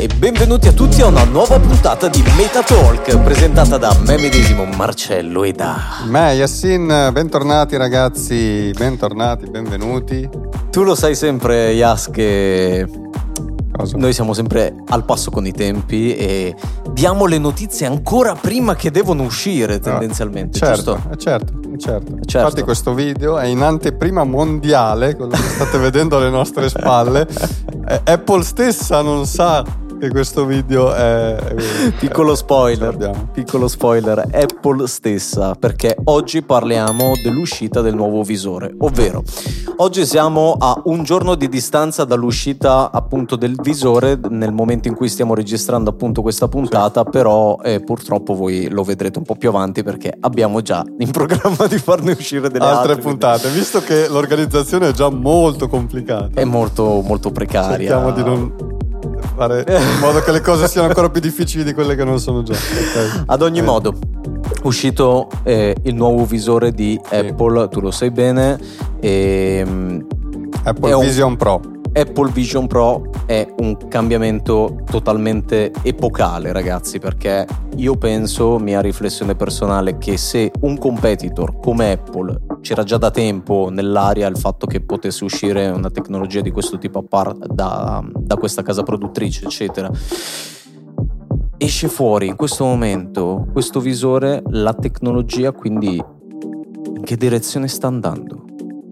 e benvenuti a tutti a una nuova puntata di Meta Talk presentata da me medesimo Marcello e da me Yassin, bentornati ragazzi, bentornati, benvenuti. Tu lo sai sempre Yas che Cosa? Noi siamo sempre al passo con i tempi e diamo le notizie ancora prima che devono uscire tendenzialmente, certo, giusto? Eh, certo, certo, certo. Infatti questo video è in anteprima mondiale, quello che state vedendo alle nostre spalle. Eh, Apple stessa non sa che questo video è... piccolo spoiler, piccolo spoiler, Apple stessa, perché oggi parliamo dell'uscita del nuovo visore, ovvero oggi siamo a un giorno di distanza dall'uscita appunto del visore nel momento in cui stiamo registrando appunto questa puntata, sì. però eh, purtroppo voi lo vedrete un po' più avanti perché abbiamo già in programma di farne uscire delle altre, altre puntate, quindi... visto che l'organizzazione è già molto complicata. È molto molto precaria. Cerchiamo di non fare in modo che le cose siano ancora più difficili di quelle che non sono già. Okay. Ad ogni eh. modo, uscito eh, il nuovo visore di sì. Apple, tu lo sai bene. E, ehm, Apple Vision un... Pro. Apple Vision Pro è un cambiamento totalmente epocale, ragazzi, perché io penso, mia riflessione personale, che se un competitor come Apple c'era già da tempo nell'aria il fatto che potesse uscire una tecnologia di questo tipo a par da, da questa casa produttrice, eccetera. Esce fuori in questo momento questo visore, la tecnologia, quindi in che direzione sta andando?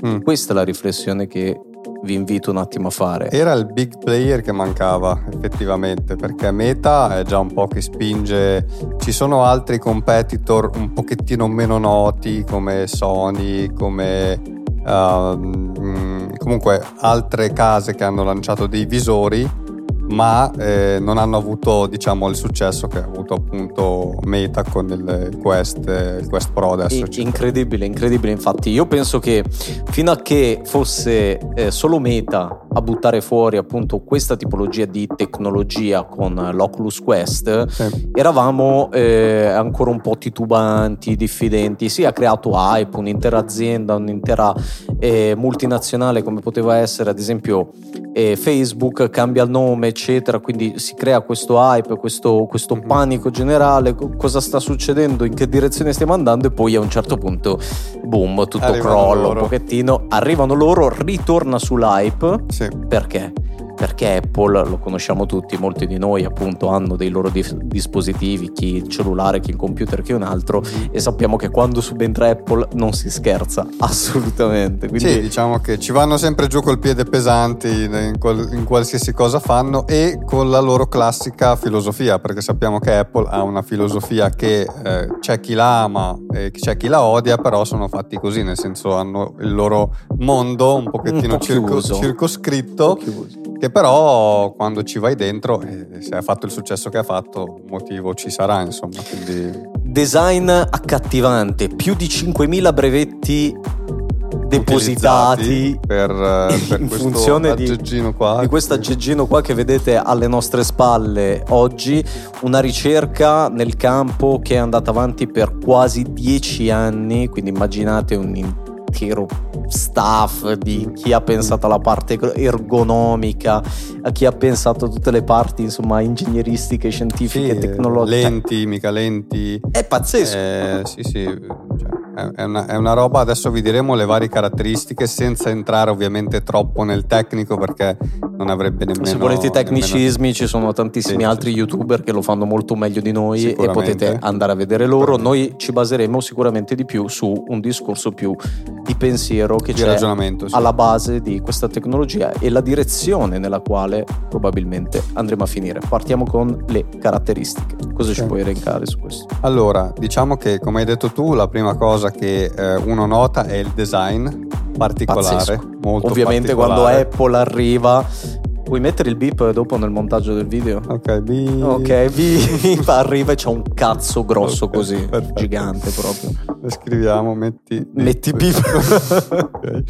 Mm. Questa è la riflessione che vi invito un attimo a fare. Era il big player che mancava effettivamente perché Meta è già un po' che spinge, ci sono altri competitor un pochettino meno noti come Sony, come uh, comunque altre case che hanno lanciato dei visori ma eh, non hanno avuto diciamo il successo che ha avuto appunto Meta con il Quest, il Quest Pro adesso. Incredibile, incredibile infatti io penso che fino a che fosse eh, solo Meta a buttare fuori appunto questa tipologia di tecnologia con l'Oculus Quest sì. eravamo eh, ancora un po' titubanti, diffidenti, sì ha creato hype, un'intera azienda, un'intera eh, multinazionale come poteva essere ad esempio eh, Facebook cambia il nome eccetera, quindi si crea questo hype, questo, questo mm-hmm. panico generale, cosa sta succedendo, in che direzione stiamo andando e poi a un certo punto, boom, tutto arrivano crolla un pochettino, arrivano loro, ritorna sull'hype, sì. perché? Perché Apple, lo conosciamo tutti, molti di noi appunto hanno dei loro di- dispositivi, chi il cellulare, chi il computer, chi un altro, e sappiamo che quando subentra Apple non si scherza assolutamente. Quindi... Sì, diciamo che ci vanno sempre giù col piede pesanti in, qual- in qualsiasi cosa fanno e con la loro classica filosofia, perché sappiamo che Apple ha una filosofia che eh, c'è chi la ama e c'è chi la odia, però sono fatti così, nel senso hanno il loro mondo un pochettino un po circo- circoscritto che però quando ci vai dentro, eh, se ha fatto il successo che ha fatto, motivo ci sarà, insomma. Quindi... Design accattivante, più di 5.000 brevetti depositati per, eh, per in funzione di, qua, di questo aggeggino qua che vedete alle nostre spalle oggi, una ricerca nel campo che è andata avanti per quasi dieci anni, quindi immaginate un intero staff, di chi ha pensato alla parte ergonomica, a chi ha pensato a tutte le parti, insomma, ingegneristiche, scientifiche, sì, tecnologiche. Lenti, mica lenti. È pazzesco. Eh, sì, sì. Cioè, è una, è una, roba, adesso vi diremo le varie caratteristiche senza entrare ovviamente troppo nel tecnico perché non avrebbe nemmeno... Se volete i tecnicismi nemmeno... ci sono tantissimi sì, altri sì. youtuber che lo fanno molto meglio di noi e potete andare a vedere loro. Noi ci baseremo sicuramente di più su un discorso più di pensiero che di c'è sì. alla base di questa tecnologia e la direzione nella quale probabilmente andremo a finire. Partiamo con le caratteristiche. Cosa ci puoi elencare su questo? Allora, diciamo che come hai detto tu, la prima cosa cosa che eh, uno nota è il design particolare. Pazzesco. Molto Ovviamente particolare. quando Apple arriva Vuoi mettere il beep dopo nel montaggio del video? Ok, beep. Ok, beep. Arriva e c'è un cazzo grosso okay, così, perfetto. gigante proprio. Lo scriviamo, metti... Metti beep. ok.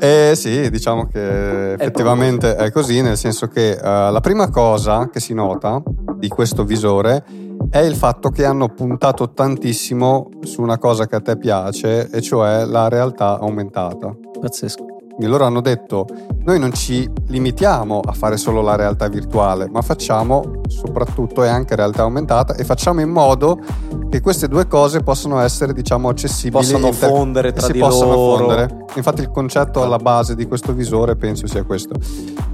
Eh sì, diciamo che effettivamente è così, nel senso che uh, la prima cosa che si nota di questo visore è il fatto che hanno puntato tantissimo su una cosa che a te piace, e cioè la realtà aumentata. Pazzesco. Quindi loro hanno detto noi non ci limitiamo a fare solo la realtà virtuale, ma facciamo soprattutto e anche realtà aumentata e facciamo in modo che queste due cose possano essere diciamo accessibili possono inter- fondere tra si di possono loro. fondere. Infatti il concetto alla base di questo visore penso sia questo.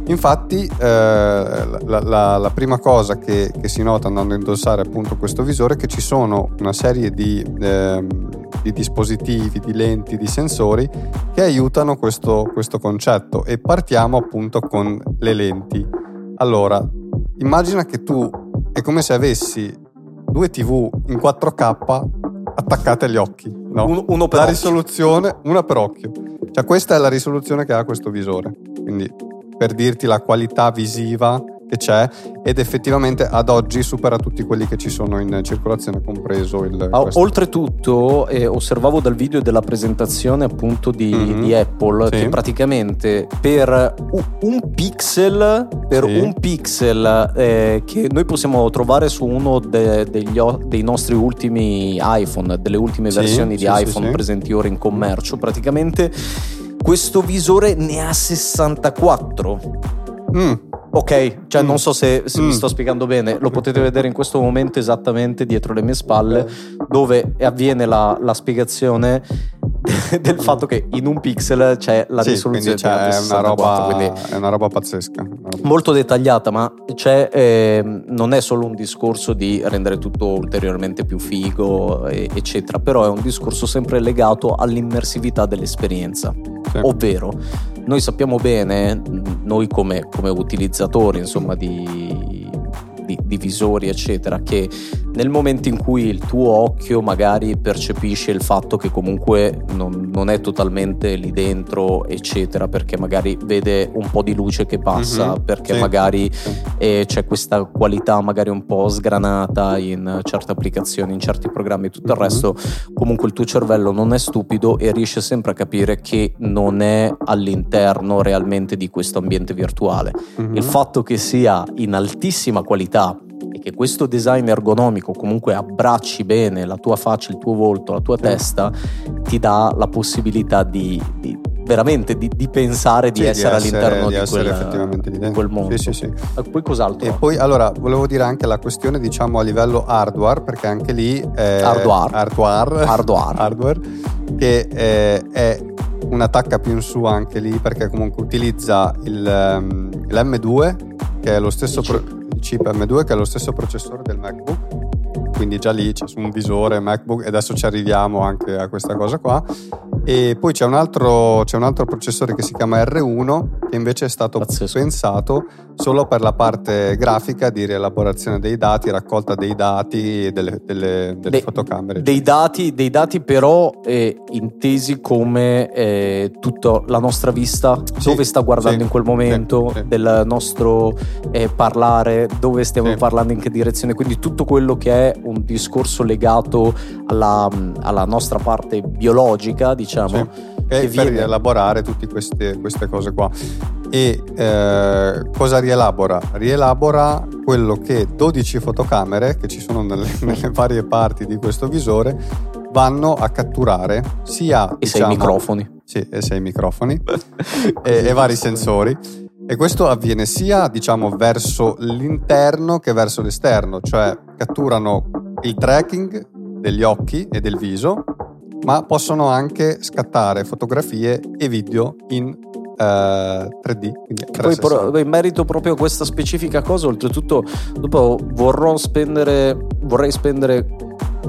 Infatti eh, la, la- la prima cosa che, che si nota andando a indossare appunto questo visore è che ci sono una serie di, ehm, di dispositivi, di lenti, di sensori che aiutano questo, questo concetto e partiamo appunto con le lenti. Allora, immagina che tu è come se avessi due TV in 4K attaccate agli occhi, no? Un- uno per la occhio. risoluzione, una per occhio. Cioè questa è la risoluzione che ha questo visore. Quindi per dirti la qualità visiva che c'è ed effettivamente ad oggi supera tutti quelli che ci sono in circolazione, compreso il Ah, oltretutto, eh, osservavo dal video della presentazione appunto di, Mhm. di Apple Sì. che praticamente per un pixel, per Sì. un pixel eh, che noi possiamo trovare su uno de- degli dei nostri ultimi iPhone, delle ultime Sì, versioni di iPhone presenti ora in commercio, praticamente questo visore ne ha 64. Mm, Ok, cioè Mm. non so se, se mi Mm. sto spiegando bene, lo potete vedere in questo momento esattamente dietro le mie spalle, dove avviene la, la spiegazione del fatto che in un pixel c'è la sì, risoluzione c'è di una 64, roba, è una roba pazzesca. una roba- molto dettagliata, ma c'è, ehm, non è solo un discorso di rendere tutto ulteriormente più figo, e- eccetera, però è un discorso sempre legato all'immersività dell'esperienza. Sì. Ovvero, noi sappiamo bene, noi come, come utilizzatori insomma, di, di- di visori, eccetera, che nel momento in cui il tuo occhio magari percepisce il fatto che comunque non, non è totalmente lì dentro, eccetera, perché magari vede un po' di luce che passa, Mhm, perché sì. magari Sì. e c'è questa qualità magari un po' sgranata in certe applicazioni, in certi programmi e tutto il Mhm. resto, comunque il tuo cervello non è stupido e riesce sempre a capire che non è all'interno realmente di questo ambiente virtuale. Mhm. Il fatto che sia in altissima qualità e che questo design ergonomico comunque abbracci bene la tua faccia, il tuo volto, la tua testa, ti dà la possibilità di, di- veramente di, di pensare di Sì, essere all'interno di di, essere quel, effettivamente lì di dentro. quel mondo. Sì, sì, sì. E Poi cos'altro? E poi allora volevo dire anche la questione diciamo a livello hardware perché anche lì è Hardware. hardware, Hardware. hardware, che eh, è una tacca più in su anche lì perché comunque utilizza il, ehm, l'M2 che è lo stesso pro- chip. il chip M2 che è lo stesso processore del MacBook quindi già lì c'è su un visore MacBook e adesso ci arriviamo anche a questa cosa qua e poi c'è un altro, c'è un altro processore che si chiama R1 che invece è stato Pazzesco. pensato solo per la parte grafica di rielaborazione dei dati, raccolta dei dati delle, delle- delle Dei- fotocamere. Dei dati, dei dati però eh, intesi come eh, tutta la nostra vista, Sì, dove sta guardando sì, in quel momento, sì, del nostro eh, parlare, dove stiamo parlando, in che direzione, quindi tutto quello che è un discorso legato alla, alla nostra parte biologica, diciamo. Sì, che e per viene- rielaborare tutte queste, queste cose qua. E eh, cosa rielabora? Rielabora quello che 12 fotocamere che ci sono nelle, nelle varie parti di questo visore vanno a catturare sia E sei diciamo, microfoni. Sì, e sei microfoni e, e vari sensori. E questo avviene sia diciamo verso l'interno che verso l'esterno, cioè catturano il tracking degli occhi e del viso, ma possono anche scattare fotografie e video in eh, 3D. Quindi Che poi 360. pro- in merito proprio a questa specifica cosa, oltretutto, dopo vorrò spendere, vorrei spendere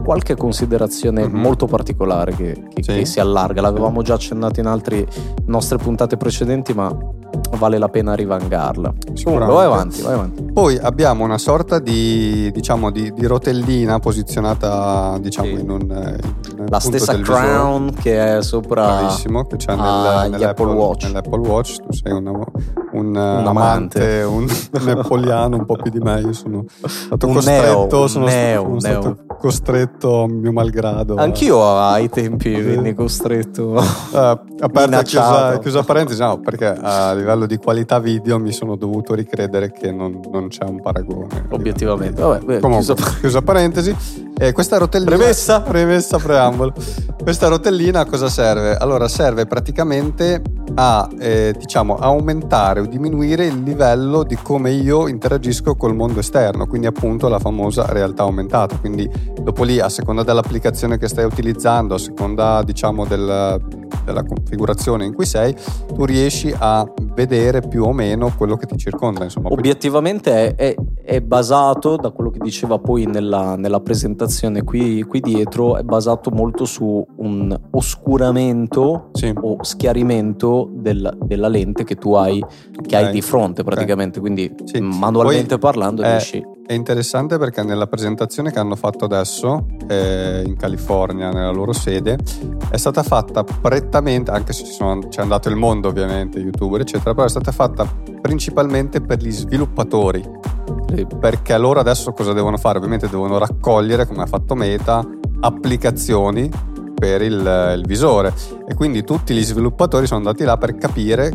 qualche considerazione Mhm. molto particolare che, che- Sì. che si allarga. L'avevamo già accennato in altre nostre puntate precedenti, ma vale la pena rivangarla. Vai avanti, vai avanti. Poi abbiamo una sorta di, diciamo, di, di rotellina posizionata diciamo, Sì. in un in un La stessa del visore. crown che è sopra bravissimo che c'è nel, nell'Apple, Apple Watch. nell'Apple Watch tu sei un, un, amante. amante un, appoliano un po' più di me io sono stato Un costretto neo, sono, neo, stato neo. costretto a mio malgrado Anch'io ai tempi venni costretto. eh, aperta e chiusa, chiusa parentesi no perché a livello di qualità video mi sono dovuto ricredere che non, non c'è un paragone Obiettivamente. Vabbè, beh, Comunque, chiuso- chiusa parentesi, eh, questa rotellina. Premessa. Premessa, preambolo. Questa rotellina a cosa serve? Allora, serve praticamente a eh, diciamo aumentare o diminuire il livello di come io interagisco col mondo esterno, quindi appunto la famosa realtà aumentata. Quindi dopo lì, a seconda dell'applicazione che stai utilizzando, a seconda diciamo del, della configurazione in cui sei, tu riesci a vedere più o meno quello che ti circonda. Insomma. Obiettivamente è, è, è basato, da quello che diceva poi nella, nella presentazione qui, qui, dietro, è basato molto su un oscuramento sì. o schiarimento del, della lente che tu hai, che okay. hai di fronte praticamente, okay. quindi sì. manualmente poi parlando è, riesci... È interessante perché nella presentazione che hanno fatto adesso eh, in California, nella loro sede, è stata fatta prettamente, anche se sono, c'è andato il mondo ovviamente, youtuber eccetera, però è stata fatta principalmente per gli sviluppatori. Perché loro adesso cosa devono fare? Ovviamente devono raccogliere, come ha fatto Meta, applicazioni per il, il visore. E quindi tutti gli sviluppatori sono andati là per capire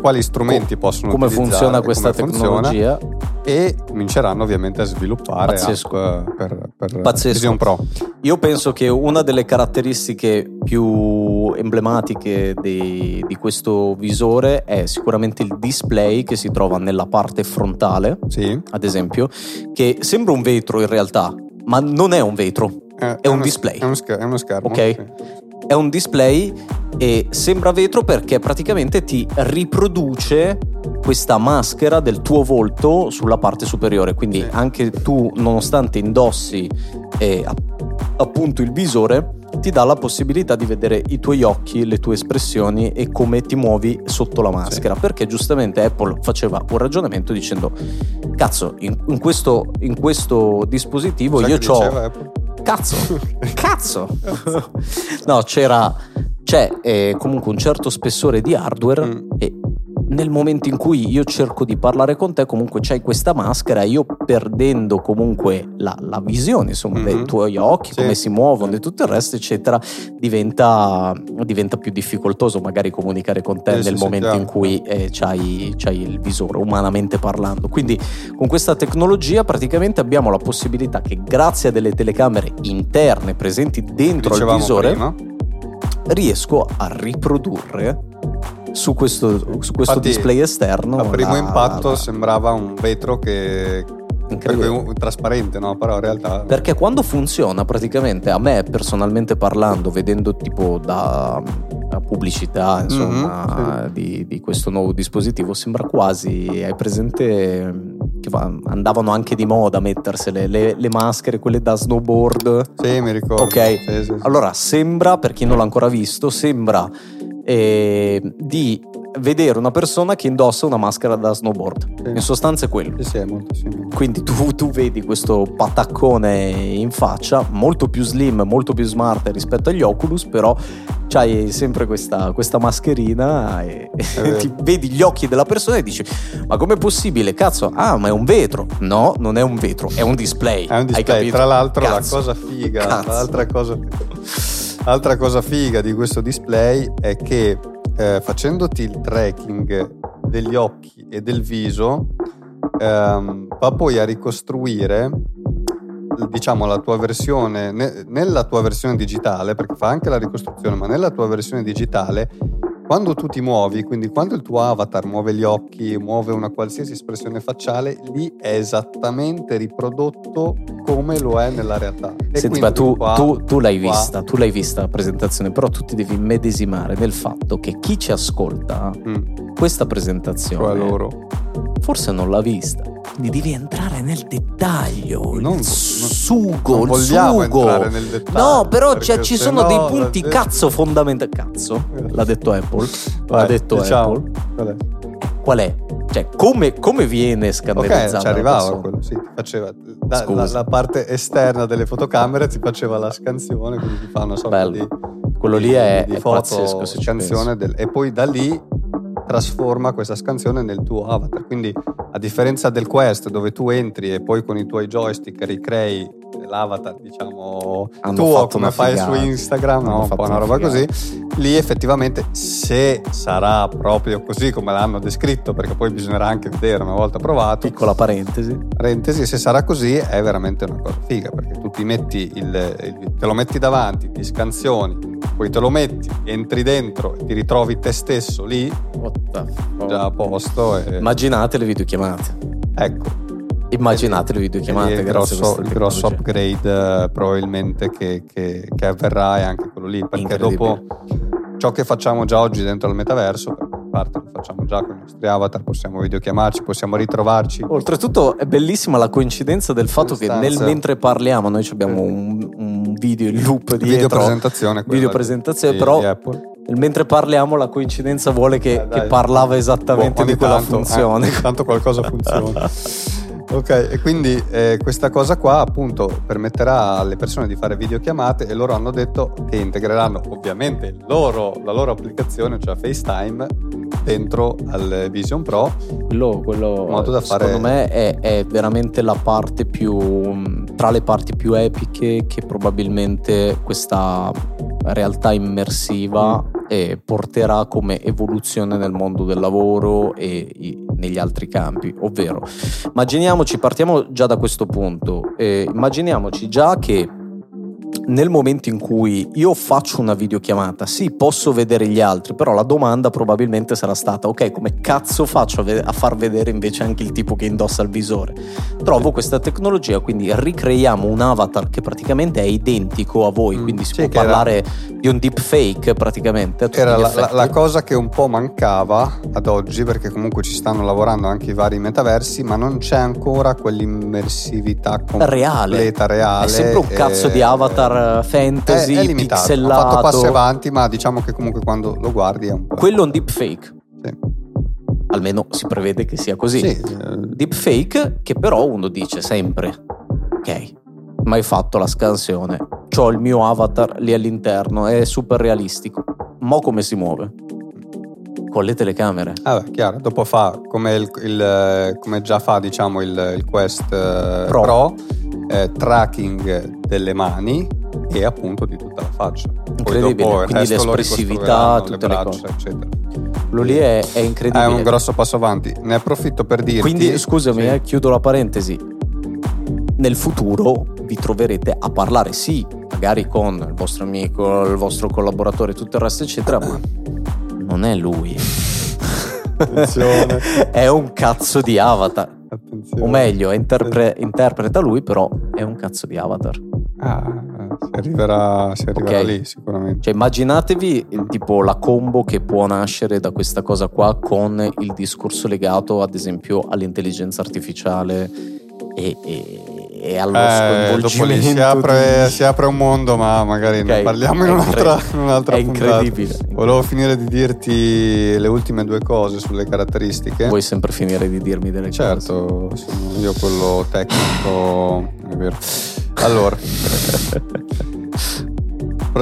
quali strumenti possono come funziona questa come tecnologia. funziona, e cominceranno ovviamente a sviluppare Pazzesco. app per, per Pazzesco. Vision Pro. Io penso che una delle caratteristiche più emblematiche di, di, questo visore è sicuramente il display che si trova nella parte frontale, sì. ad esempio, che sembra un vetro in realtà, ma non è un vetro, eh, è, è, un uno, display. È uno, schermo, è uno schermo. Ok. Sì è un display e sembra vetro perché praticamente ti riproduce questa maschera del tuo volto sulla parte superiore. Quindi sì. anche tu, nonostante indossi eh, appunto il visore, ti dà la possibilità di vedere i tuoi occhi, le tue espressioni e come ti muovi sotto la maschera. Sì. Perché giustamente Apple faceva un ragionamento dicendo: Cazzo, in, in, questo, in questo, dispositivo Sai io ho. Cazzo, cazzo. no, c'era, c'è eh, comunque un certo spessore di hardware mm. e nel momento in cui io cerco di parlare con te, comunque c'hai questa maschera, io perdendo comunque la, la visione, insomma, mm-hmm. dei tuoi occhi, sì. come si muovono e tutto il resto, eccetera, diventa, diventa più difficoltoso magari comunicare con te sì, nel sì, momento in cui eh, c'hai, c'hai, il visore, umanamente parlando. Quindi con questa tecnologia praticamente abbiamo la possibilità che grazie a delle telecamere interne presenti dentro il visore, prima. Riesco a riprodurre su questo, su questo Infatti, display esterno. A primo la, impatto la... sembrava un vetro che un, trasparente, no? Però in realtà. Perché quando funziona, praticamente a me personalmente parlando, vedendo tipo da pubblicità insomma, mm-hmm, sì. di, di, questo nuovo dispositivo, sembra quasi. Hai presente che andavano anche di moda mettersele le, le maschere, quelle da snowboard? Sì, mi ricordo. Ok. Sì, sì, allora sembra, per chi non l'ha ancora visto, sembra eh, di vedere una persona che indossa una maschera da snowboard. Sì. In sostanza è quello. Sì, sì, è molto simile. Quindi tu, tu, vedi questo pataccone in faccia, molto più slim, molto più smart rispetto agli Oculus, però c'hai sempre questa, questa mascherina e ti vedi gli occhi della persona e dici ma com'è possibile? Cazzo, ah ma è un vetro. No, non è un vetro, è un display. È un display. Tra l'altro Cazzo. la cosa figa, l'altra cosa... Altra cosa figa di questo display è che eh, facendoti il tracking degli occhi e del viso ehm, va poi a ricostruire diciamo la tua versione ne, nella tua versione digitale perché fa anche la ricostruzione ma nella tua versione digitale quando tu ti muovi, quindi quando il tuo avatar muove gli occhi, muove una qualsiasi espressione facciale, lì è esattamente riprodotto come lo è nella realtà. E Senti, ma tu, qua, tu, tu l'hai qua, vista, tu l'hai vista la presentazione, però tu ti devi medesimare nel fatto che chi ci ascolta mm. questa presentazione loro. Forse non l'ha vista. Quindi devi entrare nel dettaglio, non, il sugo, non il sugo. Nel dettaglio, no, però ci sono no, dei punti cazzo fondamentali. Cazzo, l'ha detto Apple. Vai, l'ha detto diciamo, Apple. Qual è? Qual è? Cioè, come, come viene scannerizzata? Ok, ci arrivava quello, sì, faceva la, la, la, parte esterna delle fotocamere ti faceva la scansione, quindi ti fa una sorta Bello. di quello lì è, di è foto, pazzesco, scansione del, e poi da lì trasforma questa scansione nel tuo avatar. Quindi, a differenza del Quest, dove tu entri e poi con i tuoi joystick ricrei l'avatar, diciamo, Hanno tuo come fai su Instagram, no? un po' una una roba figata. così. Lì effettivamente, se sarà proprio così come l'hanno descritto, perché poi bisognerà anche vedere una volta provato, Piccola parentesi. parentesi, se sarà così è veramente una cosa figa, perché tu ti metti il, il- te lo metti davanti, ti scansioni, poi te lo metti, entri dentro e ti ritrovi te stesso lì, What già a posto. E, Immaginate le videochiamate. ecco, Immaginate le videochiamate. il grosso, il grosso upgrade eh, probabilmente che, che- che avverrà è anche quello lì, perché dopo ciò che facciamo già oggi dentro il metaverso, perché in parte lo facciamo già con i nostri avatar, possiamo videochiamarci, possiamo ritrovarci. Oltretutto è bellissima la coincidenza del fatto che nel, mentre parliamo noi abbiamo un, un video in loop dietro. Video presentazione, Video di- presentazione, di- però di Apple. nel mentre parliamo la coincidenza vuole che, Eh, che parlava esattamente Boh, di quella tanto, funzione. eh, tanto qualcosa funziona. Ok, e quindi eh, questa cosa qua appunto permetterà alle persone di fare videochiamate e loro hanno detto che integreranno ovviamente loro- la loro applicazione, cioè FaceTime, dentro al Vision Pro. quello, quello, modo da fare- secondo me è, è veramente la parte più tra le parti più epiche che probabilmente questa realtà immersiva Mm. Eh, porterà come evoluzione nel mondo del lavoro e i- negli altri campi ovvero immaginiamoci partiamo già da questo punto eh, immaginiamoci già che nel momento in cui io faccio una videochiamata, sì, posso vedere gli altri, però la domanda probabilmente sarà stata: ok, come cazzo faccio a, ve- a far vedere invece anche il tipo che indossa il visore? Trovo questa tecnologia, quindi ricreiamo un avatar che praticamente è identico a voi, Mm, quindi si sì, può che era- parlare di un deepfake praticamente. Era la, la- la cosa che un po' mancava ad oggi, perché comunque ci stanno lavorando anche i vari metaversi, ma non c'è ancora quell'immersività reale. completa, reale. È sempre un cazzo eh, di avatar fantasy, è, è limitato. pixelato. Ha fatto passi avanti, ma diciamo che comunque quando lo guardi è un po'. Quello è un deepfake. Sì. Almeno si prevede che sia così. Sì, eh, deepfake che però uno dice sempre ok ma hai fatto la scansione ho il mio avatar lì all'interno è super realistico mo come si muove con le telecamere Vabbè, chiaro, dopo fa come, il, il- come già fa diciamo il, il Quest eh, Pro. Pro, eh, tracking delle mani e appunto di tutta la faccia. Poi Incredibile, quindi l'espressività, tutte le le braccia, eccetera. quello lì è, è È incredibile un grosso passo avanti. Ne approfitto per dirti. quindi scusami Sì. eh, chiudo la parentesi nel futuro vi troverete a parlare sì magari con il vostro amico il vostro collaboratore tutto il resto eccetera ma non è lui Attenzione. è un cazzo di avatar Attenzione. O meglio, interpre- interpreta lui, però è un cazzo di avatar. Ah, si arriverà, si arriverà Ok. lì sicuramente. Cioè, immaginatevi tipo la combo che può nascere da questa cosa qua con il discorso legato, ad esempio, all'intelligenza artificiale e, e- e allo Eh, dopo lì si apre, di- si apre un mondo, ma magari ne Ok, parliamo in un'altra, in un'altra È puntata. incredibile. Volevo finire di dirti le ultime due cose sulle caratteristiche. Vuoi sempre finire di dirmi delle cose? Certo, sono io quello tecnico, è vero. Allora,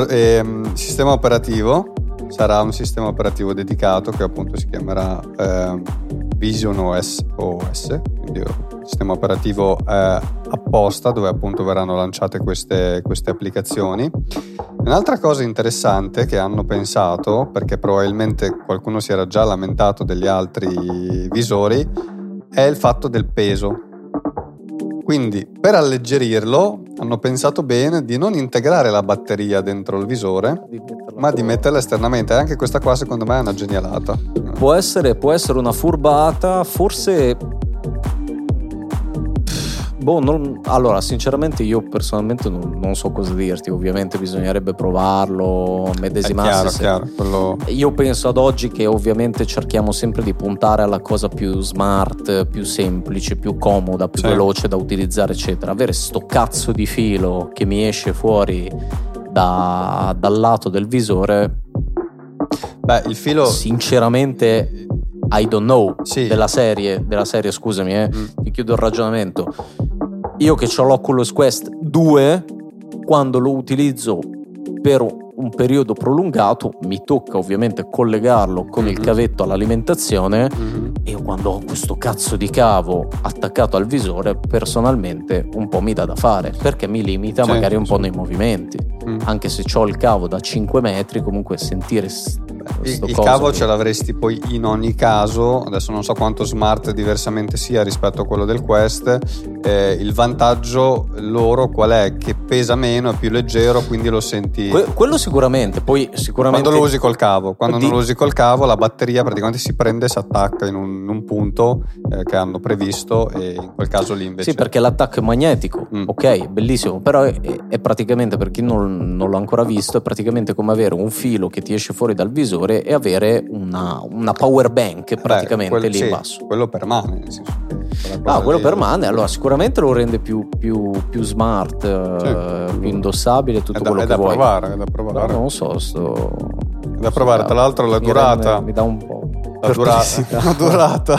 ehm, sistema operativo sarà un sistema operativo dedicato che appunto si chiamerà ehm, Vision OS, OS, quindi sistema operativo eh, apposta dove appunto verranno lanciate queste, queste applicazioni. Un'altra cosa interessante che hanno pensato, perché probabilmente qualcuno si era già lamentato degli altri visori, è il fatto del peso. Quindi per alleggerirlo hanno pensato bene di non integrare la batteria dentro il visore, Di ma di metterla esternamente. E anche questa qua secondo me è una genialata. Può essere, può essere una furbata, forse. Boh, non- allora, sinceramente, io personalmente non, non so cosa dirti. Ovviamente bisognerebbe provarlo, medesimarsi. chiaro, se- chiaro. Quello... Io penso ad oggi che ovviamente cerchiamo sempre di puntare alla cosa più smart, più semplice, più comoda, più Sì. veloce da utilizzare, eccetera. Avere sto cazzo di filo che mi esce fuori da- dal lato del visore, Beh, il filo... sinceramente, I don't know. Sì. Della serie, della serie, scusami, eh, Mm. ti chiudo il ragionamento. Io che ho l'Oculus Quest 2, quando lo utilizzo per un periodo prolungato, mi tocca ovviamente collegarlo con il Mhm. cavetto all'alimentazione Mhm. e quando ho questo cazzo di cavo attaccato al visore, personalmente un po' mi dà da fare perché mi limita sì, magari un sì. po' nei movimenti. Mm. Anche se ho il cavo da 5 metri, comunque sentire il, il cavo ce l'avresti poi in ogni caso, adesso non so quanto smart diversamente sia rispetto a quello del Quest, eh, il vantaggio loro qual è? Che pesa meno, è più leggero, quindi lo senti... Que- quello sicuramente, poi sicuramente... Quando lo usi col cavo, quando di... non lo usi col cavo la batteria praticamente si prende e si attacca in un, in un punto eh, che hanno previsto e in quel caso lì invece... Sì, perché l'attacco è magnetico, mm. ok, bellissimo, però è, è praticamente, per chi non, non l'ha ancora visto, è praticamente come avere un filo che ti esce fuori dal visore e avere una, una power bank praticamente Beh, quel, lì sì, in basso. Quello permane, nel senso. Ah, quello permane, allora sicuramente lo rende più, più, più smart, sì. uh, più indossabile, tutto da, quello che vuoi. Provare, è da provare, Però non so, sto... È da provare, tra l'altro la durata... Rende, mi dà un po' la durata, la durata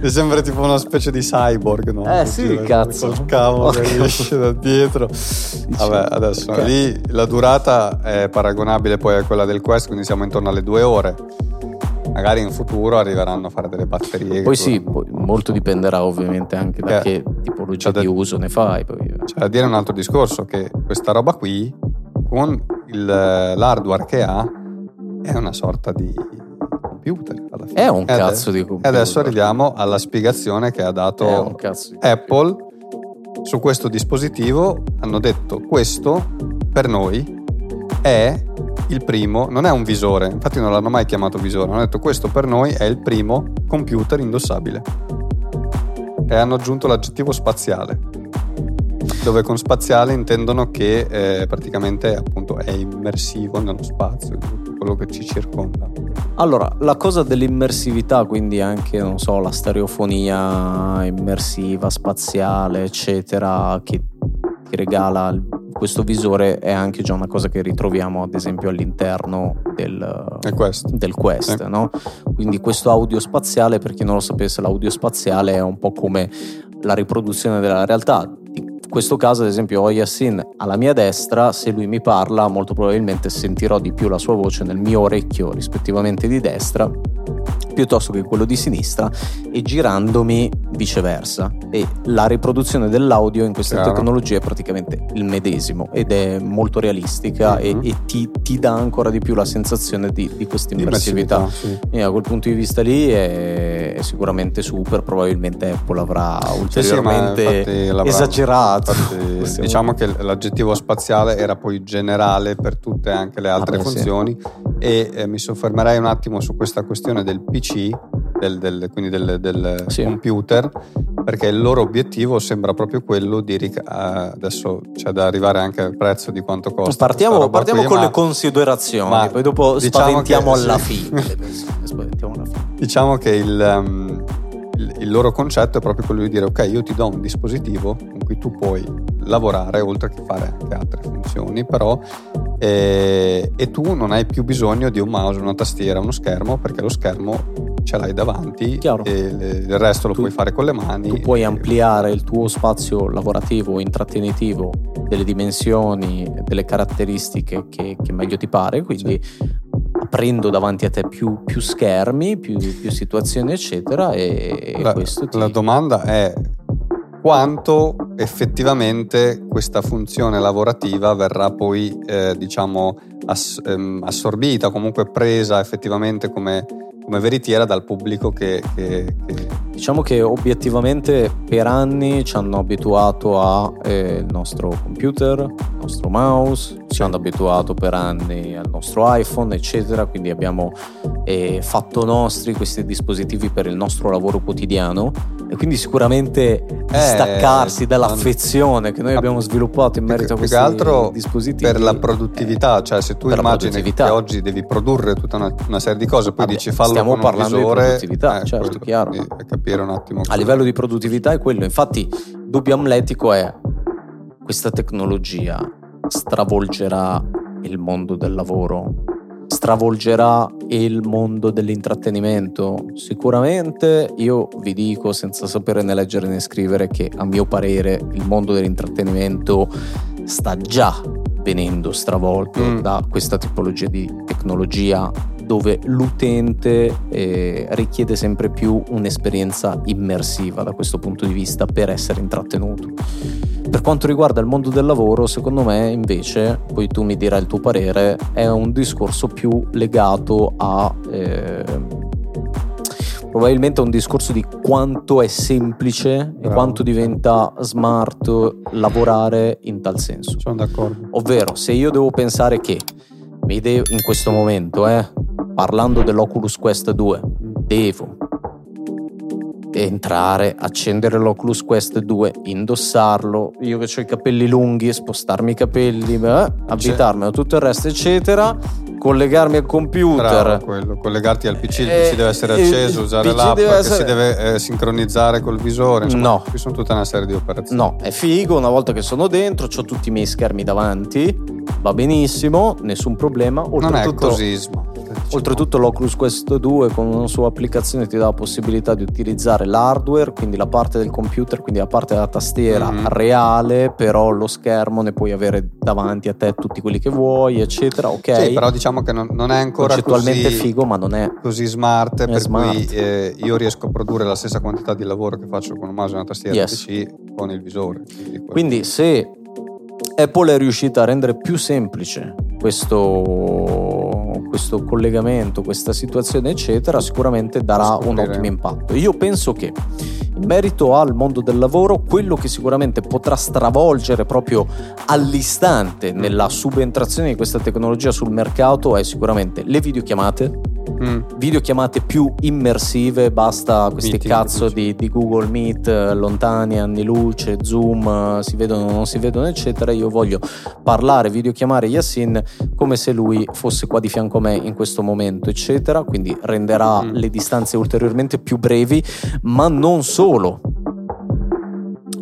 mi sembra tipo una specie di cyborg no? eh sì Così, cazzo col cavo che esce da dietro vabbè adesso okay. lì la durata è paragonabile poi a quella del Quest quindi siamo intorno alle due ore magari in futuro arriveranno a fare delle batterie poi sì poi molto dipenderà ovviamente anche da che, che tipologia di da, uso ne fai poi. c'è da dire un altro discorso che questa roba qui con il, l'hardware che ha è una sorta di computer. Alla fine. È un cazzo di computer. E adesso arriviamo alla spiegazione che ha dato Apple su questo dispositivo. Hanno detto questo per noi è il primo, non è un visore, infatti non l'hanno mai chiamato visore, hanno detto questo per noi è il primo computer indossabile. E hanno aggiunto l'aggettivo spaziale, dove con spaziale intendono che eh, praticamente appunto è immersivo nello spazio, tutto quello che ci circonda. Allora, la cosa dell'immersività, quindi anche, non so, la stereofonia immersiva, spaziale, eccetera, che ti regala questo visore è anche già una cosa che ritroviamo ad esempio all'interno del Quest, del Quest eh. no? quindi questo audio spaziale per chi non lo sapesse l'audio spaziale è un po' come la riproduzione della realtà questo caso, ad esempio, ho Yassin alla mia destra, se lui mi parla, molto probabilmente sentirò di più la sua voce nel mio orecchio rispettivamente di destra piuttosto che quello di sinistra e girandomi viceversa. E la riproduzione dell'audio in questa Chiaro. tecnologia è praticamente il medesimo ed è molto realistica mm-hmm. e, e ti, ti, dà ancora di più la sensazione di, di questa immersività. Sì. E da quel punto di vista lì è, è, sicuramente super, probabilmente Apple avrà ulteriormente sì, sì, esagerato. Infatti, diciamo che l'aggettivo spaziale era poi generale per tutte anche le altre ah, beh, funzioni e eh, mi soffermerei un attimo su questa questione del PC, del, del, quindi del, del sì. computer, perché il loro obiettivo sembra proprio quello di ric- adesso c'è da arrivare anche al prezzo di quanto costa. Partiamo, partiamo qui, con ma, le considerazioni, poi dopo diciamo spaventiamo, che, alla sì. spaventiamo alla fine. Diciamo che il, um, il, il loro concetto è proprio quello di dire ok, io ti do un dispositivo con cui tu puoi lavorare oltre che fare anche altre funzioni, però e, e, tu non hai più bisogno di un mouse, una tastiera, uno schermo perché lo schermo ce l'hai davanti Chiaro. e il resto lo tu, puoi fare con le mani. Tu puoi ampliare il tuo spazio lavorativo, intrattenitivo, delle dimensioni, delle caratteristiche che, che meglio ti pare, quindi sì. aprendo davanti a te più, più schermi, più, più, situazioni eccetera e la, questo ti... La domanda è quanto effettivamente questa funzione lavorativa verrà poi eh, diciamo ass- ehm, assorbita, comunque presa effettivamente come, come veritiera dal pubblico che, che, che, Diciamo che obiettivamente per anni ci hanno abituato al eh, nostro computer, il nostro mouse, ci hanno abituato per anni al nostro iPhone, eccetera, quindi abbiamo eh, fatto nostri questi dispositivi per il nostro lavoro quotidiano. E quindi sicuramente distaccarsi eh, dall'affezione che noi abbiamo sviluppato in merito a questi altro dispositivi per la produttività, cioè se tu immagini che oggi devi produrre tutta una, una serie di cose, poi Vabbè, dici fallo stiamo con parlando un visore, di produttività, eh, certo, chiaro. Capire un attimo. A livello di produttività è quello, infatti dubbio amletico è questa tecnologia stravolgerà il mondo del lavoro stravolgerà il mondo dell'intrattenimento? Sicuramente io vi dico senza sapere né leggere né scrivere che a mio parere il mondo dell'intrattenimento sta già venendo stravolto mm. da questa tipologia di tecnologia dove l'utente eh, richiede sempre più un'esperienza immersiva da questo punto di vista per essere intrattenuto. Per quanto riguarda il mondo del lavoro, secondo me invece, poi tu mi dirai il tuo parere, è un discorso più legato a... Eh, probabilmente un discorso di quanto è semplice Bravo. e quanto diventa smart lavorare in tal senso. Sono d'accordo. Ovvero, se io devo pensare che mi devo, in questo momento, eh, parlando dell'Oculus Quest 2, devo entrare, accendere l'Oculus Quest 2, indossarlo, io che ho i capelli lunghi, spostarmi i capelli, eh, avvitarmi a tutto il resto, eccetera, collegarmi al computer. Bravo, quello. Collegarti al PC, il PC eh, deve essere acceso, usare l'app che essere... si deve eh, sincronizzare col visore. Insomma, no. Qui sono tutta una serie di operazioni. No, è figo, una volta che sono dentro, ho tutti i miei schermi davanti, va benissimo, nessun problema. Oltretutto, non è cosismo. Oltretutto l'Oculus Quest 2 con una sua applicazione ti dà la possibilità di utilizzare l'hardware, quindi la parte del computer, quindi la parte della tastiera mm-hmm. reale, però lo schermo ne puoi avere davanti a te tutti quelli che vuoi, eccetera. Ok. Sì, però diciamo che non, non è ancora concettualmente così, figo, ma non è così smart, per smart. cui eh, io riesco a produrre la stessa quantità di lavoro che faccio con un mouse e una tastiera yes. PC con il visore. Quindi, quindi se Apple è riuscita a rendere più semplice questo, questo collegamento, questa situazione, eccetera, sicuramente darà un ottimo impatto. Io penso che in merito al mondo del lavoro, quello che sicuramente potrà stravolgere proprio all'istante nella subentrazione di questa tecnologia sul mercato è sicuramente le videochiamate mm. videochiamate più immersive, basta questi Meeting, cazzo di, di, Google Meet, lontani anni luce, Zoom, si vedono non si vedono, eccetera. Io voglio parlare, videochiamare Yassin come se lui fosse qua di fianco a me in questo momento, eccetera. Quindi renderà mm. le distanze ulteriormente più brevi, ma non solo.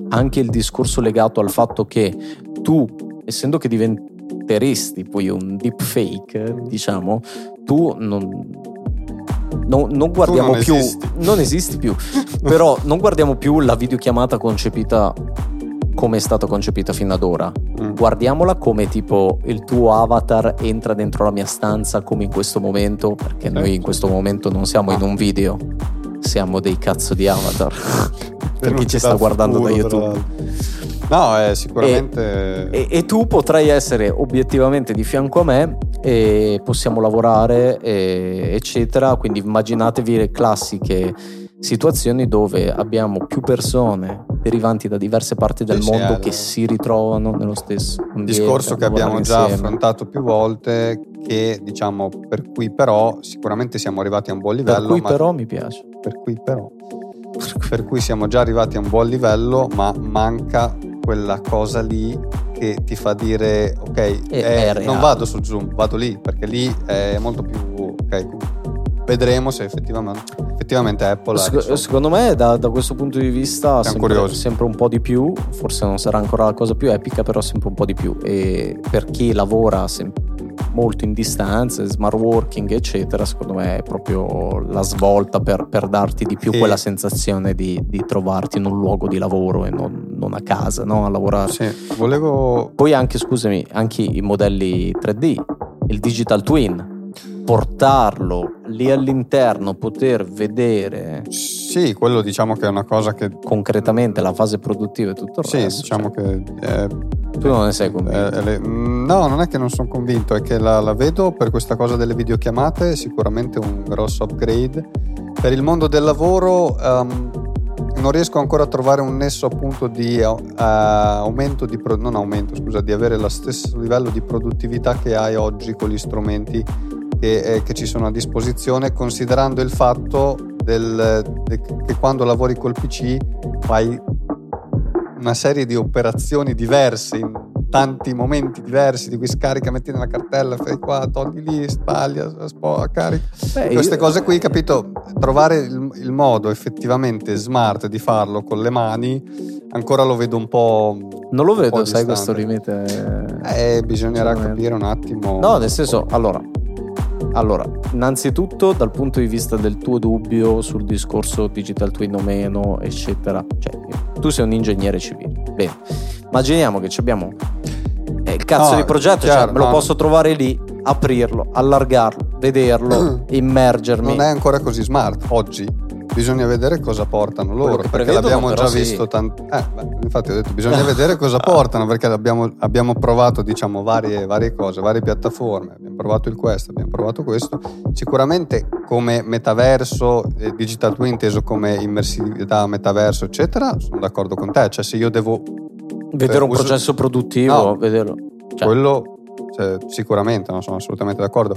Anche il discorso legato al fatto che tu, essendo che diventeresti poi un deepfake, diciamo, tu non, non, non guardiamo non più, esisti. non esisti più, però non guardiamo più la videochiamata concepita come è stata concepita fino ad ora. Mm. Guardiamola come tipo il tuo avatar entra dentro la mia stanza come in questo momento, perché noi in certo. questo momento non siamo ah. in un video, siamo dei cazzo di avatar. per chi ci sta guardando da YouTube. No, è sicuramente. E, e, e, tu potrai essere obiettivamente di fianco a me e possiamo lavorare, e, eccetera. Quindi immaginatevi le classiche situazioni dove abbiamo più persone derivanti da diverse parti del sì, mondo sì, che si ritrovano nello stesso ambiente, discorso che abbiamo già insieme. affrontato più volte che diciamo per cui però sicuramente siamo arrivati a un buon livello per cui però mi piace per cui però per cui siamo già arrivati a un buon livello ma manca quella cosa lì che ti fa dire ok, eh, non vado su Zoom, vado lì perché lì è molto più ok. Vedremo se effettivamente, effettivamente Apple Sec- Secondo me, da, da, questo punto di vista, sempre, sempre, un po' di più. Forse non sarà ancora la cosa più epica, però sempre un po' di più. E per chi lavora sempre molto in distanza, smart working, eccetera, secondo me è proprio la svolta per, per darti di più sì. quella sensazione di, di, trovarti in un luogo di lavoro e non, non a casa, no? a lavorare. Sì, volevo... Poi anche, scusami, anche i modelli 3D, il digital twin, portarlo lì all'interno, poter vedere. Sì, quello diciamo che è una cosa che. Concretamente la fase produttiva e tutto il sì, resto. Sì, diciamo cioè. che. È, tu non ne sei convinto? È, è, no, non è che non sono convinto, è che la, la, vedo per questa cosa delle videochiamate, sicuramente un grosso upgrade. Per il mondo del lavoro. Um, non riesco ancora a trovare un nesso appunto di uh, aumento di pro- non aumento, scusa, di avere lo stesso livello di produttività che hai oggi con gli strumenti che, eh, che ci sono a disposizione, considerando il fatto del, de, che quando lavori col PC fai una serie di operazioni diverse in tanti momenti diversi di cui scarica, metti nella cartella, fai qua, togli lì, spaglia, spo, carica. Beh, Queste io... cose qui, capito? Trovare il, il, modo effettivamente smart di farlo con le mani, ancora lo vedo un po'. Non lo vedo, sai, questo limite. Eh, bisognerà capire un attimo. No, nel senso, allora, allora, innanzitutto dal punto di vista del tuo dubbio sul discorso digital twin o meno, eccetera, cioè tu sei un ingegnere civile. Bene, immaginiamo che abbiamo eh, il cazzo no, di progetto, cioè, chiaro, cioè, me lo no. posso trovare lì, aprirlo, allargarlo, vederlo, immergermi. Non è ancora così smart oggi. Bisogna vedere cosa portano loro, perché l'abbiamo già sì. visto tanto. Eh, infatti ho detto, bisogna vedere cosa portano, perché abbiamo, abbiamo provato, diciamo, varie, varie, cose, varie piattaforme. Abbiamo provato il Quest, abbiamo provato questo. Sicuramente come metaverso, eh, digital twin inteso come immersività, metaverso, eccetera, sono d'accordo con te. Cioè, se io devo vedere un uso... processo produttivo, no, vederlo. Cioè. Quello cioè, sicuramente, non sono assolutamente d'accordo.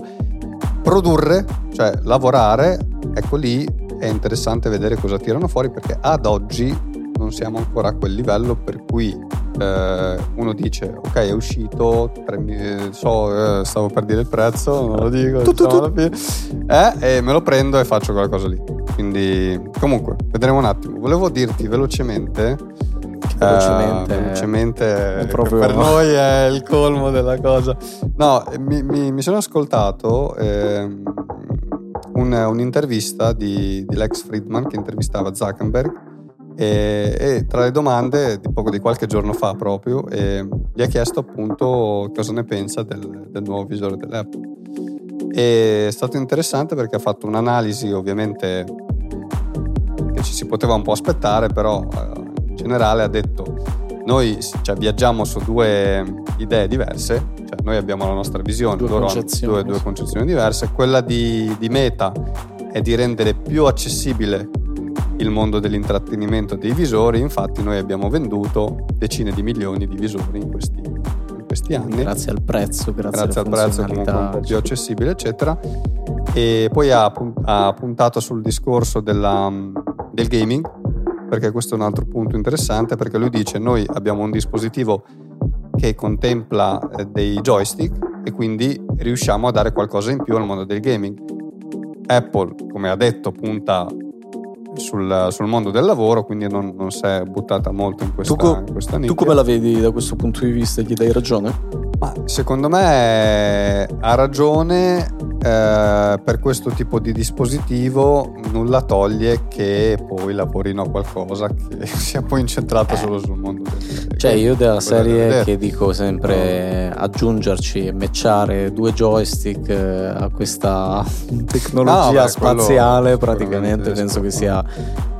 Produrre, cioè lavorare, ecco lì è interessante vedere cosa tirano fuori perché ad oggi non siamo ancora a quel livello per cui eh, uno dice ok è uscito premi, so, eh, stavo per dire il prezzo non lo dico tu, tu, tu. Eh, e me lo prendo e faccio qualcosa lì. Quindi comunque vedremo un attimo. Volevo dirti velocemente velocemente, uh, velocemente proprio... per noi è il colmo della cosa. No mi, mi, mi sono ascoltato ehm, un, un'intervista di, di, Lex Friedman che intervistava Zuckerberg e, e, tra le domande di poco di qualche giorno fa proprio gli ha chiesto appunto cosa ne pensa del, del nuovo visore dell'Apple. E è stato interessante perché ha fatto un'analisi ovviamente che ci si poteva un po' aspettare però eh, in generale ha detto noi cioè, viaggiamo su due idee diverse cioè, noi abbiamo la nostra visione, due loro hanno due, due, concezioni diverse. Quella di, di Meta è di rendere più accessibile il mondo dell'intrattenimento dei visori, infatti noi abbiamo venduto decine di milioni di visori in questi, in questi anni. Grazie al prezzo, grazie, grazie al prezzo comunque un po' più accessibile, eccetera. E poi ha, ha puntato sul discorso della, del gaming, perché questo è un altro punto interessante, perché lui dice noi abbiamo un dispositivo che contempla eh, dei joystick e quindi riusciamo a dare qualcosa in più al mondo del gaming. Apple, come ha detto, punta sul, sul mondo del lavoro, quindi non, non, si è buttata molto in questa, tu, in questa Tu come la vedi da questo punto di vista? Gli dai ragione? Ma secondo me ha ragione eh, per questo tipo di dispositivo nulla toglie che poi lavorino a qualcosa che sia poi incentrato eh. solo sul mondo del Cioè io della serie che dico sempre no. aggiungerci e matchare due joystick eh, a questa tecnologia no, beh, spaziale praticamente penso che sia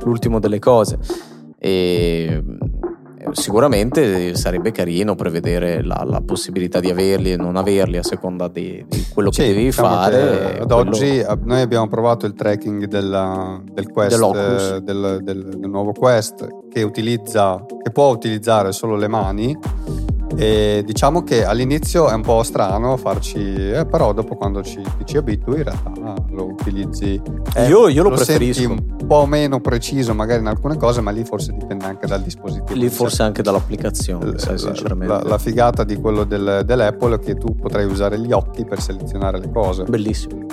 l'ultimo delle cose. E sicuramente sarebbe carino prevedere la, la, possibilità di averli e non averli a seconda di, di quello sì, che devi diciamo fare. ad quello... oggi noi abbiamo provato il tracking della, del, quest, del, del, del, nuovo Quest che, utilizza, che può utilizzare solo le mani e diciamo che all'inizio è un po' strano farci, eh, però dopo quando ci, ci abitui in realtà lo utilizzi. Eh, io, io, lo, lo preferisco. un po' meno preciso magari in alcune cose, ma lì forse dipende anche dal dispositivo. Lì forse anche dall'applicazione, l- sai, sinceramente. La, la, figata di quello del, dell'Apple è che tu potrai usare gli occhi per selezionare le cose. Bellissimo.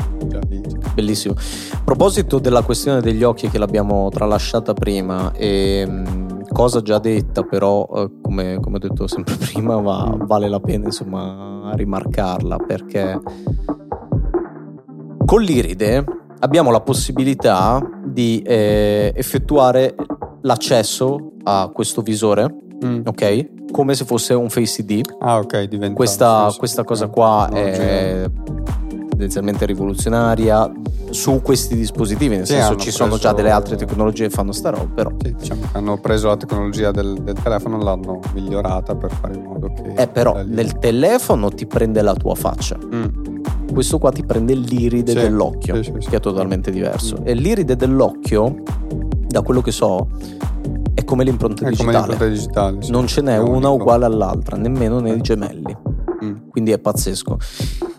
Bellissimo. A proposito della questione degli occhi che l'abbiamo tralasciata prima, e, ehm, cosa già detta, però, eh, come, come ho detto sempre prima, va, vale la pena insomma rimarcarla perché con l'iride abbiamo la possibilità di eh, effettuare l'accesso a questo visore, mm. ok? Come se fosse un Face ID. Ah, ok, diventa. Questa, questa cosa qua è tendenzialmente rivoluzionaria su questi dispositivi, nel sì, senso ci sono già delle altre tecnologie che fanno sta roba, però. Sì, diciamo hanno preso la tecnologia del, del telefono e l'hanno migliorata per fare in modo che... Eh però nel telefono ti prende la tua faccia. Mm. Questo qua ti prende l'iride sì, dell'occhio, che è totalmente diverso. E l'iride dell'occhio, da quello che so, è come l'impronta è digitale. Come l'impronta digitale non ce n'è una uguale all'altra, nemmeno nei gemelli. Mm. Quindi è pazzesco.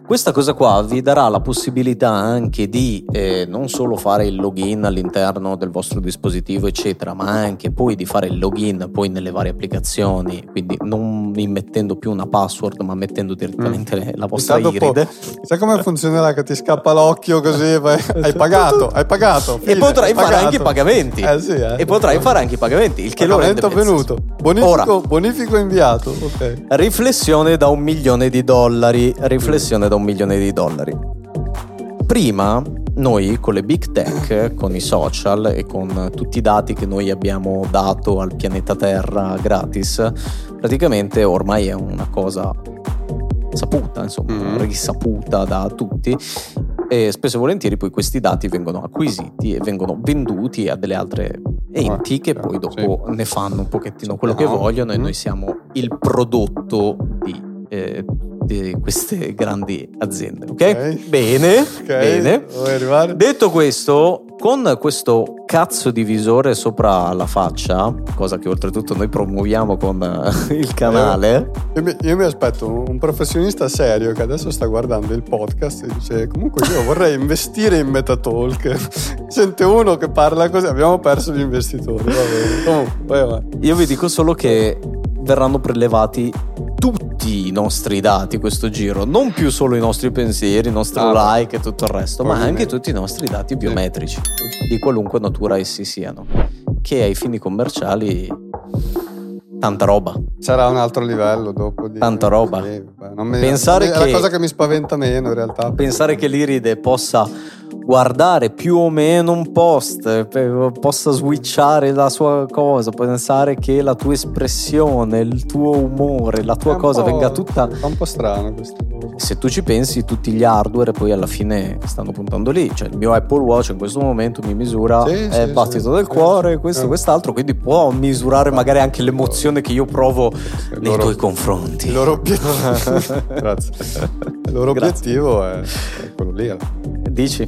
Questa cosa qua vi darà la possibilità anche di eh, non solo fare il login all'interno del vostro dispositivo, eccetera, ma anche poi di fare il login poi nelle varie applicazioni, quindi non immettendo più una password, ma mettendo direttamente mm. la vostra iride. Sai come funzionerà che ti scappa l'occhio così? Vai, hai pagato, hai pagato. Fine, e potrai fare pagato. anche i pagamenti. Eh sì, eh. E potrai fare anche i pagamenti, il che lo rende venuto. Bonifico, Ora, bonifico inviato. Okay. Riflessione da un milione di dollari. Riflessione da da un milione di dollari. Prima noi con le big tech, con i social e con tutti i dati che noi abbiamo dato al pianeta Terra gratis, praticamente ormai è una cosa saputa, insomma, mm. risaputa da tutti. e spesso e volentieri poi questi dati vengono acquisiti e vengono venduti a delle altre enti che poi dopo sì. ne fanno un pochettino quello che vogliono e mm. noi siamo il prodotto di, eh, di queste grandi aziende. Ok? okay. Bene, okay. bene. Detto questo, con questo cazzo di visore sopra la faccia, cosa che oltretutto noi promuoviamo con eh, il canale. Io, io, mi, io, mi, aspetto un professionista serio che adesso sta guardando il podcast e dice comunque io vorrei investire in Metatalk. Sente uno che parla così, abbiamo perso gli investitori. Comunque, vai, vai. Io vi dico solo che verranno prelevati tutti i nostri dati questo giro, non più solo i nostri pensieri, i nostri ah, like e tutto il resto, ma anche tutti i nostri dati biometrici, di qualunque natura essi siano, che ai fini commerciali tanta roba. Sarà un altro livello dopo. Di... Tanta roba. Sì, mi... Pensare è che... la cosa che mi spaventa meno in realtà. Pensare che l'Iride possa guardare più o meno un post, possa switchare la sua cosa, pensare che la tua espressione, il tuo umore, la tua cosa venga tutta... È un po' strano questo. Se tu ci pensi, tutti gli hardware poi alla fine stanno puntando lì. Cioè il mio Apple Watch in questo momento mi misura sì, il sì, battito sì, del cuore, questo, quest'altro, quindi può misurare magari anche l'emozione che io provo nei loro, tuoi confronti. Il loro obiettivo, Grazie. Il loro obiettivo è, è quello lì. Dici?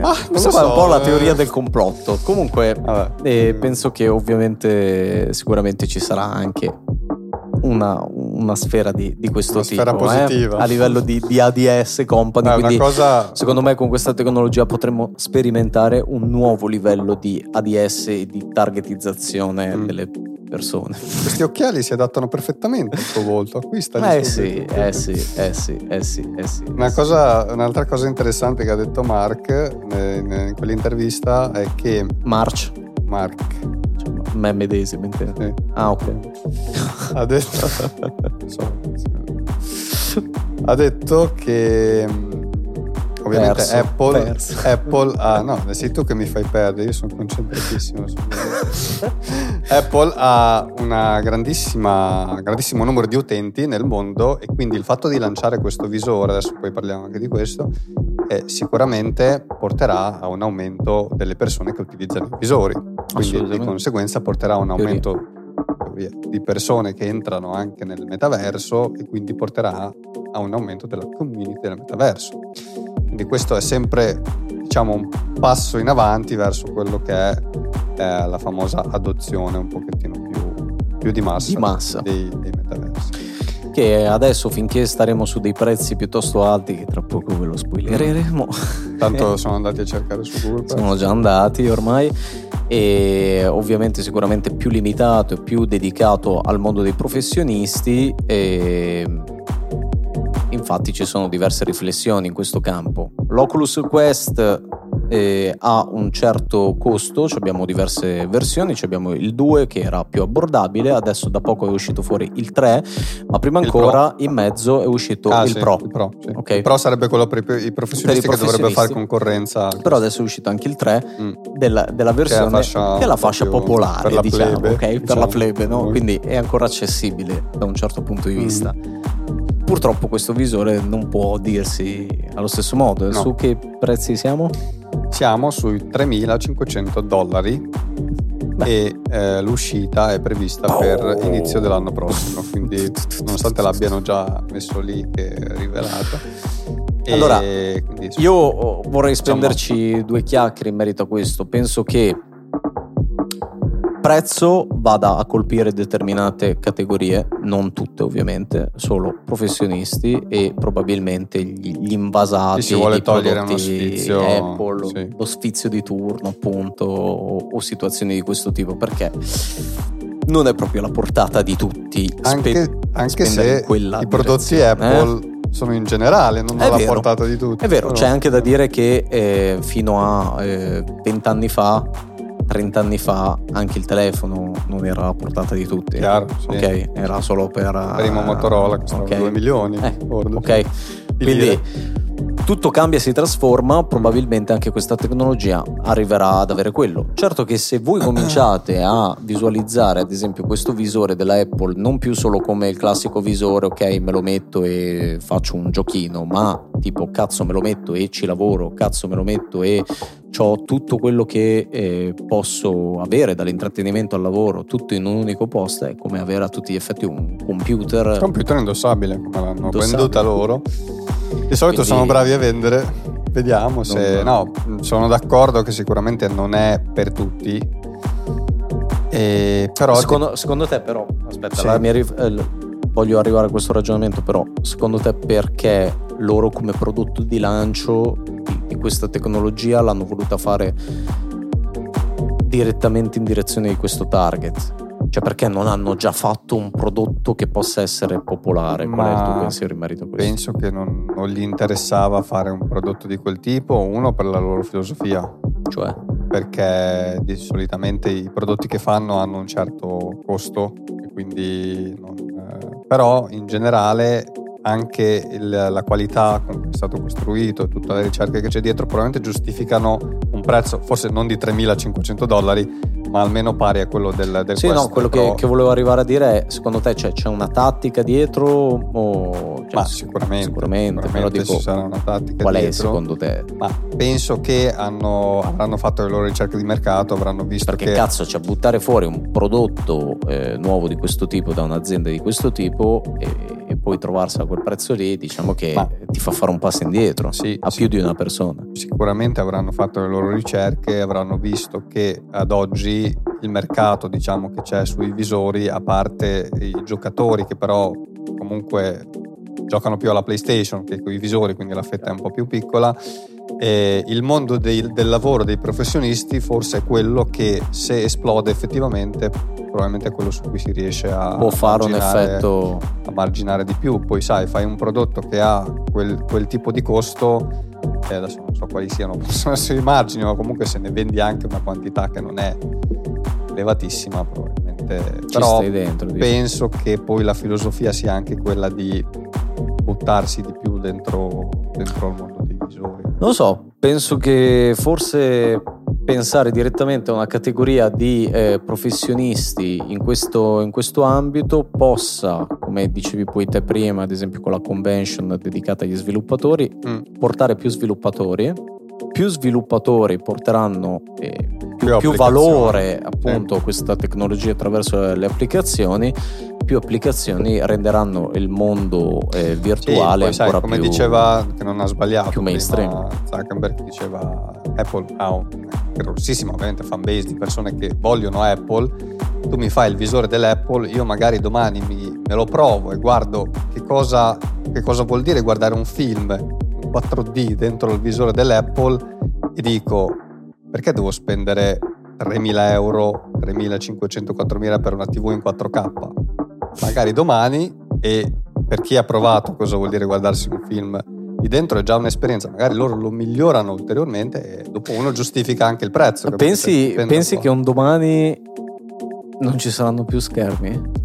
Ah, questa so, è un po' la teoria eh. del complotto. Comunque, eh, penso che ovviamente sicuramente ci sarà anche una, una sfera di, di questo una tipo sfera positiva. Eh? a livello di, di ADS company. Eh, quindi, cosa... secondo me, con questa tecnologia potremmo sperimentare un nuovo livello di ADS e di targetizzazione mm. delle persone. Questi occhiali si adattano perfettamente al tuo volto, acquista. Eh sì, eh sì, eh sì, eh sì, eh sì. Una cosa, un'altra cosa interessante che ha detto Mark in, in quell'intervista è che... March. Mark. Cioè, me medesimo intendo. Sì. Ah ok. ha detto... ha detto che ovviamente perso, Apple, perso. Apple ha, no, sei tu che mi fai perdere, io sono concentratissimo. Apple ha un grandissimo numero di utenti nel mondo e quindi il fatto di lanciare questo visore, adesso poi parliamo anche di questo, eh, sicuramente porterà a un aumento delle persone che utilizzano i visori. Quindi di conseguenza porterà a un aumento di persone che entrano anche nel metaverso e quindi porterà a un aumento della community del metaverso. Quindi questo è sempre diciamo, un passo in avanti verso quello che è eh, la famosa adozione un pochettino più, più di massa, di massa. Dei, dei metaversi. Che adesso finché staremo su dei prezzi piuttosto alti che tra poco ve lo spoilereremo. Tanto sono andati a cercare su Google sono già andati ormai. E ovviamente sicuramente più limitato e più dedicato al mondo dei professionisti e infatti ci sono diverse riflessioni in questo campo. L'Oculus Quest eh, ha un certo costo, abbiamo diverse versioni, abbiamo il 2 che era più abbordabile, adesso da poco è uscito fuori il 3, ma prima ancora in mezzo è uscito ah, il, sì, Pro. il Pro. Sì. Okay. Il Pro sarebbe quello per i professionisti, per i che dovrebbe fare concorrenza. Però adesso è uscito anche il 3 mm. della, della, versione che è la fascia, è la fascia popolare, per la diciamo, plebe, okay? diciamo. per la plebe, no? quindi è ancora accessibile da un certo punto di mm. vista. Mm. Purtroppo questo visore non può dirsi allo stesso modo. No. Su che prezzi siamo? Siamo sui 3.500 dollari Beh. e eh, l'uscita è prevista oh. per inizio dell'anno prossimo, quindi nonostante l'abbiano già messo lì che è rivelato. Allora, quindi, io vorrei spenderci due chiacchiere in merito a questo. Penso che prezzo vada a colpire determinate categorie, non tutte ovviamente, solo professionisti e probabilmente gli, gli invasati. Si vuole togliere uno sfizio, Apple, sì. lo sfizio di turno appunto o, o, situazioni di questo tipo perché non è proprio la portata di tutti. Anche, spe- anche se i prodotti Apple... Eh? sono in generale, non alla portata di tutti. È vero, però. c'è anche da dire che eh, fino a eh, 20 anni fa 30 anni fa anche il telefono non era a portata di tutti. Chiaro, sì. Ok, era solo per... Primo Motorola costava okay. 2 milioni. Eh, ok, quindi tutto cambia e si trasforma, probabilmente anche questa tecnologia arriverà ad avere quello. Certo che se voi cominciate a visualizzare ad esempio questo visore della Apple non più solo come il classico visore, ok, me lo metto e faccio un giochino, ma tipo cazzo me lo metto e ci lavoro, cazzo me lo metto e ho tutto quello che eh, posso avere dall'intrattenimento al lavoro, tutto in un unico posto, è come avere a tutti gli effetti un computer. Computer indossabile, l'hanno indossabile. venduta loro. Di solito Quindi, sono bravi a vendere, vediamo se... No, sono d'accordo che sicuramente non è per tutti. E, però secondo, ti... secondo te però, aspetta, sì. mia, eh, voglio arrivare a questo ragionamento però, secondo te perché loro come prodotto di lancio di, di questa tecnologia l'hanno voluta fare direttamente in direzione di questo target? Cioè perché non hanno già fatto un prodotto che possa essere popolare? Qual Ma è il tuo pensiero in merito a questo? Penso che non, non, gli interessava fare un prodotto di quel tipo, uno per la loro filosofia. Cioè? Perché di, solitamente i prodotti che fanno hanno un certo costo e quindi... Non, eh, però in generale anche il, la qualità con cui è stato costruito, tutte le ricerche che c'è dietro, probabilmente giustificano un prezzo, forse non di 3.500 dollari, ma almeno pari a quello del, del Sì, no, quello che, che, volevo arrivare a dire è, secondo te c'è, c'è una tattica dietro? O, cioè, ma sicuramente, sicuramente, sicuramente dico, ci sarà una tattica qual dietro. è secondo te? Ma penso che hanno, avranno fatto le loro ricerche di mercato, avranno visto Perché che... cazzo, cioè buttare fuori un prodotto eh, nuovo di questo tipo da un'azienda di questo tipo e, e poi trovarsi a quel prezzo lì, diciamo che ma, ti fa fare un passo indietro sì, a sì, più di una persona. Sicuramente avranno fatto le loro ricerche, avranno visto che ad oggi il mercato diciamo, che c'è sui visori, a parte i giocatori che però comunque giocano più alla PlayStation che con i visori, quindi la fetta è un po' più piccola. E il mondo dei, del lavoro dei professionisti forse è quello che se esplode effettivamente probabilmente è quello su cui si riesce a, Può fare un effetto a marginare di più poi sai fai un prodotto che ha quel, quel tipo di costo e adesso non so quali siano possono essere i margini ma comunque se ne vendi anche una quantità che non è elevatissima probabilmente. Ci Però dentro, penso che poi la filosofia sia anche quella di buttarsi di più dentro, dentro il mondo dei visori. Non lo so, penso che forse pensare direttamente a una categoria di eh, professionisti in questo, in questo, ambito possa, come dicevi poi te prima, ad esempio con la convention dedicata agli sviluppatori, mm. portare più sviluppatori. Più sviluppatori porteranno eh, più, più valore appunto a questa tecnologia attraverso le applicazioni più applicazioni renderanno il mondo eh, virtuale sì, ancora sai, come più, diceva che non ha sbagliato più mainstream. Zuckerberg diceva Apple ha un grossissima ovviamente fanbase di persone che vogliono Apple. Tu mi fai il visore dell'Apple io magari domani mi, me lo provo e guardo che cosa, che cosa vuol dire guardare un film 4D dentro il visore dell'Apple e dico perché devo spendere 3.000 euro, 3.500, 4.000 per una TV in 4K? Magari domani e per chi ha provato cosa vuol dire guardarsi un film di dentro è già un'esperienza, magari loro lo migliorano ulteriormente e dopo uno giustifica anche il prezzo. Pensi, pensi che un domani non ci saranno più schermi?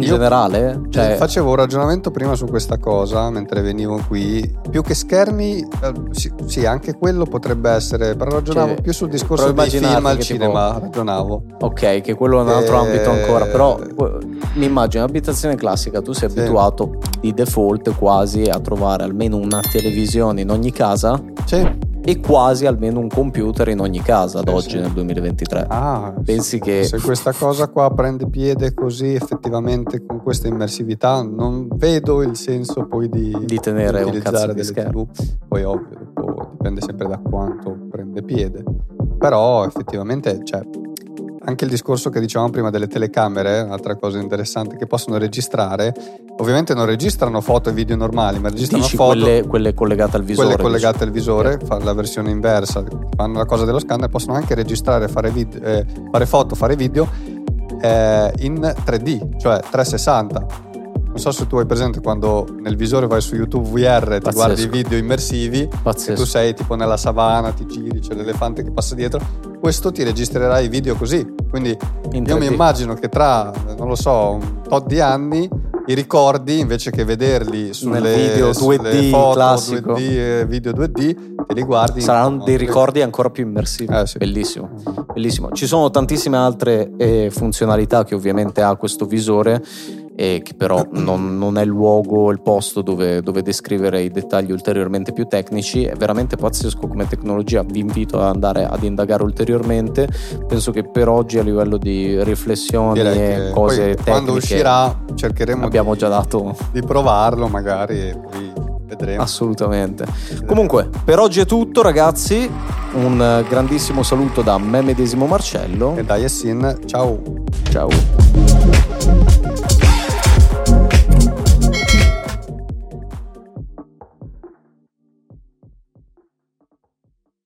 In Io generale? Cioè... Facevo un ragionamento prima su questa cosa mentre venivo qui. Più che schermi, eh, sì, sì anche quello potrebbe essere, però ragionavo cioè, più sul discorso dei film al cinema. Tipo... Ragionavo. Ok, che quello è un altro e... ambito ancora, però mi immagino un'abitazione classica, tu sei sì. abituato di default quasi a trovare almeno una televisione in ogni casa. Sì e quasi almeno un computer in ogni casa ad oggi nel 2023. Ah, Pensi che se questa cosa qua prende piede così effettivamente con questa immersività non vedo il senso poi di, di tenere un cazzo di schermo. TV. Poi ovvio, dipende sempre da quanto prende piede. Però effettivamente cioè, anche il discorso che dicevamo prima delle telecamere, un'altra cosa interessante, che possono registrare, ovviamente non registrano foto e video normali, ma registrano Dici foto. Quelle, quelle collegate al visore. Quelle collegate al visore, fanno la versione inversa, fanno la cosa dello scanner, possono anche registrare, fare, video, eh, fare foto, fare video eh, in 3D, cioè 360 non so se tu hai presente quando nel visore vai su YouTube VR e ti guardi video immersivi Pazzesco. e tu sei tipo nella savana, ti giri, c'è l'elefante che passa dietro. Questo ti registrerà i video così. Quindi io mi immagino che tra, non lo so, un tot di anni i ricordi invece che vederli sulle, Nel video 2D sulle foto classico. 2D, eh, video 2D, te li guardi. Saranno dei ricordi ancora più immersivi. Eh, sì. Bellissimo, bellissimo. Ci sono tantissime altre eh, funzionalità che ovviamente ha questo visore e che però non, non è il luogo, il posto dove, dove descrivere i dettagli ulteriormente più tecnici. È veramente pazzesco come tecnologia. Vi invito ad andare ad indagare ulteriormente. Penso che per oggi a livello di riflessioni e cose tecniche quando uscirà cercheremo abbiamo di, già dato di provarlo magari e poi vedremo. Assolutamente. Comunque, per oggi è tutto, ragazzi. Un grandissimo saluto da me medesimo Marcello. E dai Essin, ciao! Ciao.